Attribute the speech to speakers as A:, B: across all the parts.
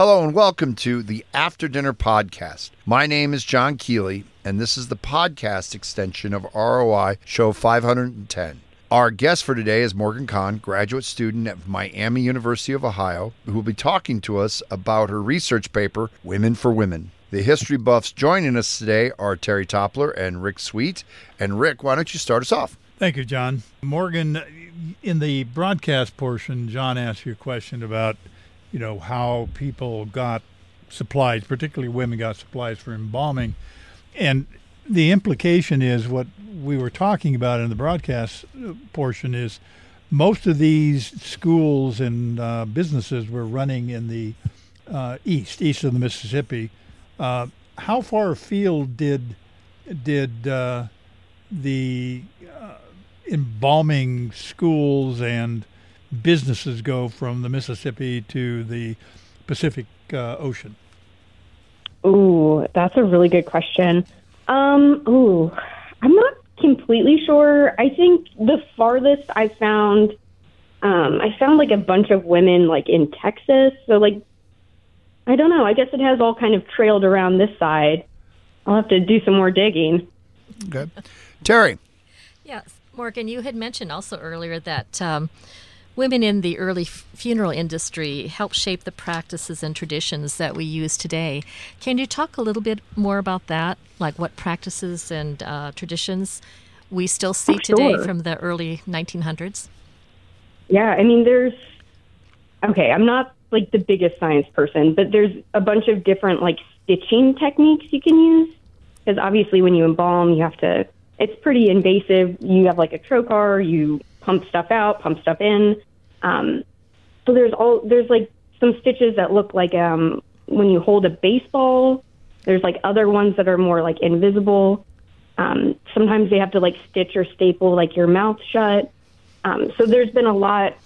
A: Hello and welcome to the After Dinner Podcast. My name is John Kealey, and this is the podcast extension of ROI Show 510. Our guest for today is Morgen Conn, graduate student at Miami University of Ohio, who will be talking to us about her research paper, Women for Women. The history buffs joining us today are Terri Toppler and Rick Sweet. And Rick, why don't you start us off?
B: Thank you, John. Morgen, in the broadcast portion, John asked you a question about you know, how people got supplies, particularly women got supplies for embalming. And the implication is what we were talking about in the broadcast uh, portion is most of these schools and uh, businesses were running in the uh, east, east of the Mississippi. Uh, how far afield did did uh, the uh, embalming schools and businesses go from the Mississippi to the Pacific uh, Ocean?
C: Ooh, that's a really good question. Um, ooh, I'm not completely sure. I think the farthest I found, um, I found like a bunch of women like in Texas. So like, I don't know. I guess it has all kind of trailed around this side. I'll have to do some more digging.
A: Okay, Terri.
D: Yes, Morgen, you had mentioned also earlier that. Um, women in the early funeral industry helped shape the practices and traditions that we use today. Can you talk a little bit more about that? Like what practices and uh, traditions we still see oh, today from the early 1900s?
C: Yeah, I mean, there's, okay, I'm not like the biggest science person, but there's a bunch of different like stitching techniques you can use. Because obviously, when you embalm, you have to, it's pretty invasive. You have like a trocar, you pump stuff out, pump stuff in. Um, so there's all there's like some stitches that look like um, when you hold a baseball. There's like other ones that are more like invisible. Um, sometimes they have to like stitch or staple like your mouth shut. Um, so there's been a lot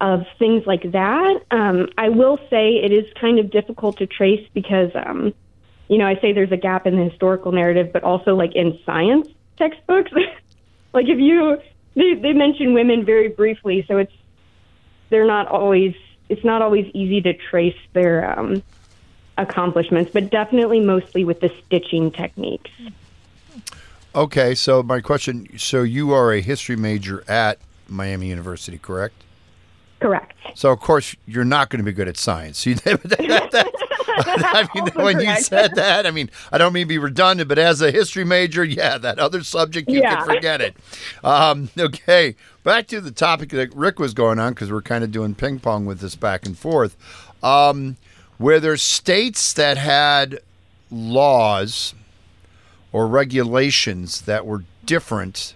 C: of things like that. Um, I will say it is kind of difficult to trace because, um, you know, I say there's a gap in the historical narrative, but also like in science textbooks. like if you they they mention women very briefly, so it's they're not always it's not always easy to trace their um, accomplishments, but definitely mostly with the stitching techniques.
A: Okay, so my question: so you are a history major at Miami University, correct?
C: Correct.
A: So of course you're not going to be good at science. I mean, when you said that, I mean, I don't mean to be redundant, but as a history major, yeah, that other subject, you yeah. can forget it. Um, okay, back to the topic that Rick was going on, because we're kind of doing ping pong with this back and forth. Um, where there's states that had laws or regulations that were different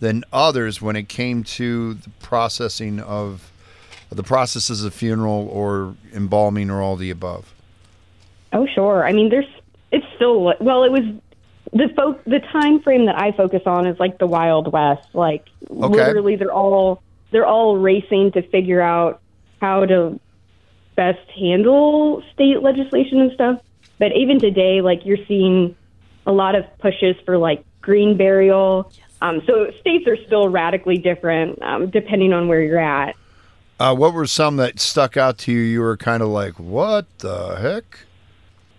A: than others when it came to the processing of the processes of funeral or embalming or all the above?
C: Oh, sure. I mean, there's it's still well. It was the fo- the time frame that I focus on is like the Wild West. Like okay. literally, they're all they're all racing to figure out how to best handle state legislation and stuff. But even today, like you're seeing a lot of pushes for like green burial. Yes. Um, so states are still radically different um, depending on where you're at.
A: Uh, what were some that stuck out to you? You were kind of like, "What the heck?"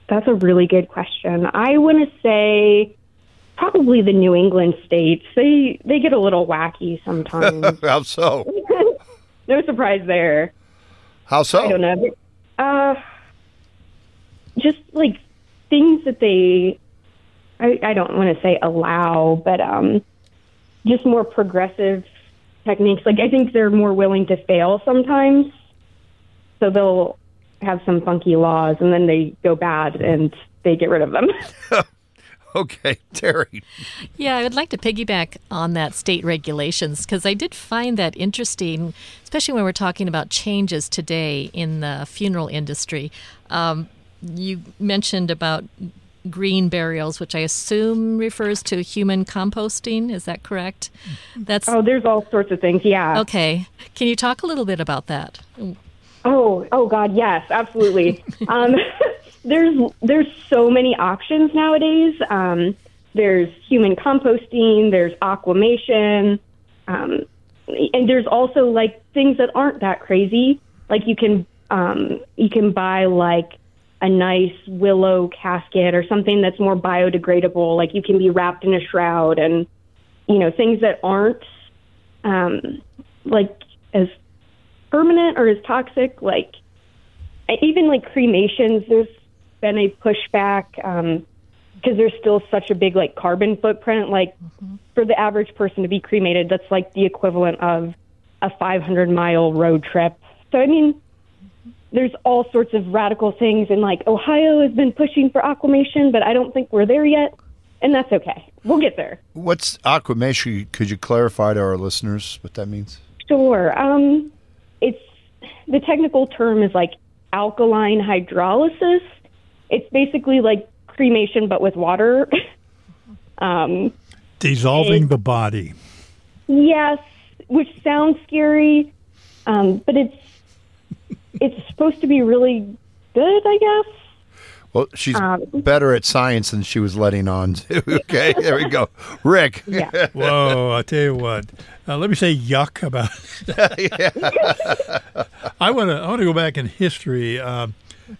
C: That's a really good question. I want to say probably the New England states. They they get a little wacky sometimes.
A: How so?
C: no surprise there.
A: How so?
C: I don't know. Uh, just like things that they, I, I don't want to say allow, but um, just more progressive techniques. Like I think they're more willing to fail sometimes, so they'll have some funky laws and then they go bad and they get rid of them.
A: okay, Terri.
D: Yeah, I would like to piggyback on that state regulations because I did find that interesting, especially when we're talking about changes today in the funeral industry. Um, you mentioned about green burials, which I assume refers to human composting. Is that correct?
C: That's oh, there's all sorts of things. Yeah.
D: Okay. Can you talk a little bit about that?
C: Oh, oh God, yes, absolutely. um, there's there's so many options nowadays. Um, there's human composting, there's aquamation, um, and there's also like things that aren't that crazy. Like you can Um, you can buy like a nice willow casket or something that's more biodegradable. Like you can be wrapped in a shroud and, you know, things that aren't um, like as permanent or as toxic. Like even like cremations, there's been a pushback because there's still such a big like carbon footprint. Like for the average person to be cremated, that's like the equivalent of a 500 mile road trip. So I mean, there's all sorts of radical things, and like Ohio has been pushing for aquamation, but I don't think we're there yet, and that's okay. We'll get there.
A: What's aquamation? Could you clarify to our listeners what that means?
C: Sure. Um, it's the technical term is like alkaline hydrolysis. It's basically like cremation, but with water. um,
B: Dissolving
C: it-
B: the body.
C: Yes, which sounds scary, um, but it's it's supposed to be really good, I guess.
A: Well, she's
C: Um,
A: better at science than she was letting on to. okay, there we go. Rick.
C: Yeah.
B: Whoa! I tell you what. Uh, let me say yuck about. I want to. I want to go back in history. Uh,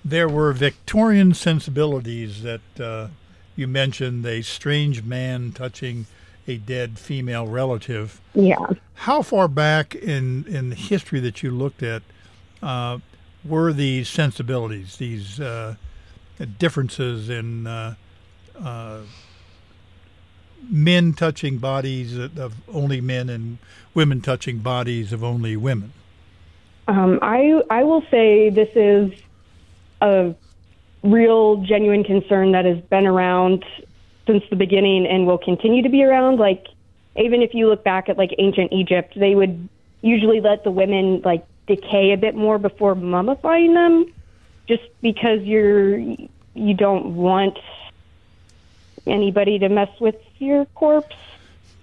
B: there were Victorian sensibilities that uh, you mentioned. A strange man touching a dead female relative.
C: Yeah.
B: How far back in in history that you looked at uh, were these sensibilities, these uh, differences in uh, uh, men touching bodies of only men and women touching bodies of only women?
C: Um, I I will say this is a real genuine concern that has been around since the beginning and will continue to be around. Like even if you look back at like ancient Egypt, they would usually let the women like decay a bit more before mummifying them, just because you're you don't want anybody to mess with your corpse.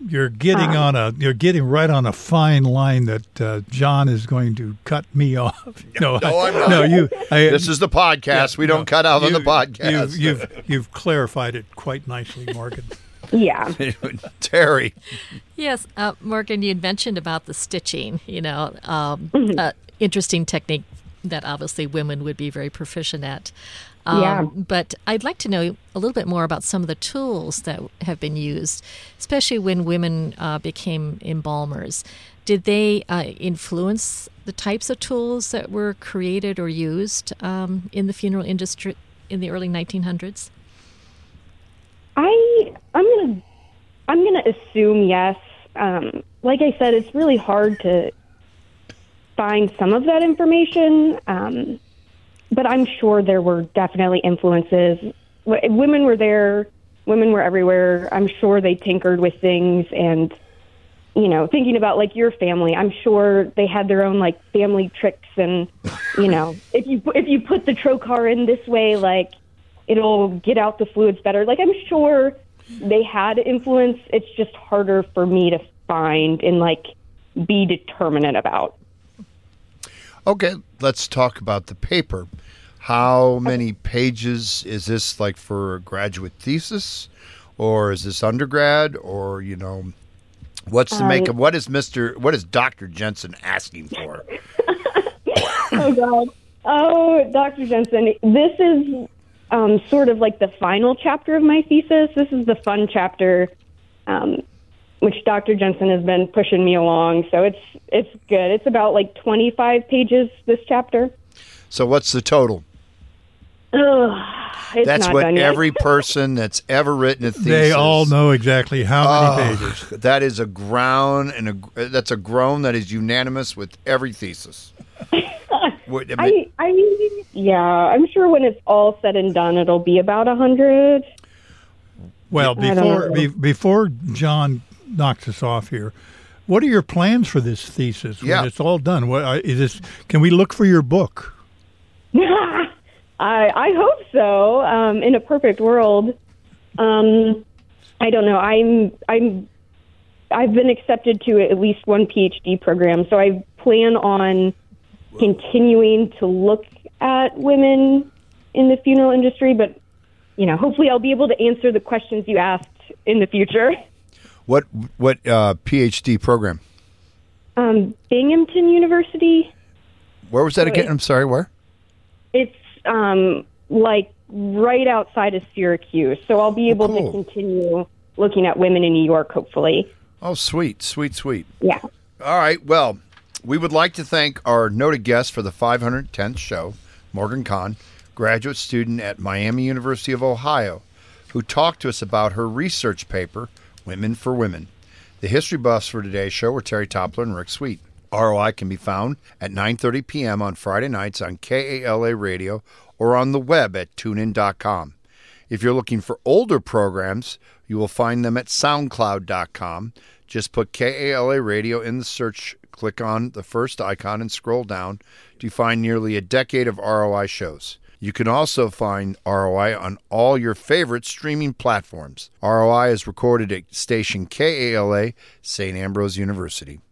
B: You're getting on a you're getting right on a fine line that uh, John is going to cut me off. No,
A: No,
B: I,
A: I'm not.
B: no, you. I,
A: This is the podcast. we don't
B: no,
A: cut out on the podcast.
B: You've, you've you've clarified it quite nicely, Morgen.
C: Yeah.
A: Terri.
D: Yes, uh, Morgen, you had mentioned about the stitching, you know, um, uh, interesting technique that obviously women would be very proficient at. Um,
C: Yeah.
D: But I'd like to know a little bit more about some of the tools that have been used, especially when women uh, became embalmers. Did they uh, influence the types of tools that were created or used um, in the funeral industry in the early 1900s?
C: I I'm gonna I'm gonna assume yes. Um, like I said, it's really hard to find some of that information, um, but I'm sure there were definitely influences. W- women were there. Women were everywhere. I'm sure they tinkered with things and you know, thinking about like your family, I'm sure they had their own like family tricks and you know, if you if you put the trocar in this way, like it'll get out the fluids better. Like I'm sure they had influence. It's just harder for me to find and like be determinate about.
A: Okay, let's talk about the paper. How many pages is this like for a graduate thesis? Or is this undergrad? Or, you know, what's the make of what is Mr. what is Dr. Jensen asking for?
C: oh God. Oh, Dr. Jensen, this is um, sort of like the final chapter of my thesis. This is the fun chapter, um, which Dr. Jensen has been pushing me along. So it's it's good. It's about like 25 pages. This chapter.
A: So what's the total?
C: Ugh, it's
A: That's what every person that's ever written a thesis.
B: They all know exactly how many
A: Oh,
B: pages.
A: That is a groan and a that's a groan that is unanimous with every thesis. What- I mean,
C: I, I mean, yeah, I'm sure when it's all said and done, it'll be about a hundred.
B: Well, before be, before John knocks us off here, what are your plans for this thesis when
A: Yeah.
B: it's all done? What uh, this? Can we look for your book?
C: I I hope so. Um, in a perfect world, um, I don't know. I'm I'm I've been accepted to at least one PhD program, so I plan on continuing to look at women in the funeral industry. But you know, hopefully, I'll be able to answer the questions you asked in the future.
A: what what uh, PhD program?
C: Um, Binghamton University.
A: Where was that again? I'm sorry. Where?
C: It's um, like right outside of Syracuse, so I'll be able
A: cool.
C: to continue looking at women in New York. Hopefully,
A: Oh, sweet, sweet, sweet.
C: yeah.
A: All right. Well, we would like to thank our noted guest for the 510th show, Morgen Conn, graduate student at Miami University of Ohio, who talked to us about her research paper, Women for Women. The history buffs for today's show were Terri Toppler and Rick Sweet. ROI can be found at 9:30 p.m. on Friday nights on KALA Radio or on the web at tunein.com. If you're looking for older programs, you will find them at soundcloud.com. Just put KALA Radio in the search, click on the first icon, and scroll down to find nearly a decade of ROI shows. You can also find ROI on all your favorite streaming platforms. ROI is recorded at station KALA, St. Ambrose University.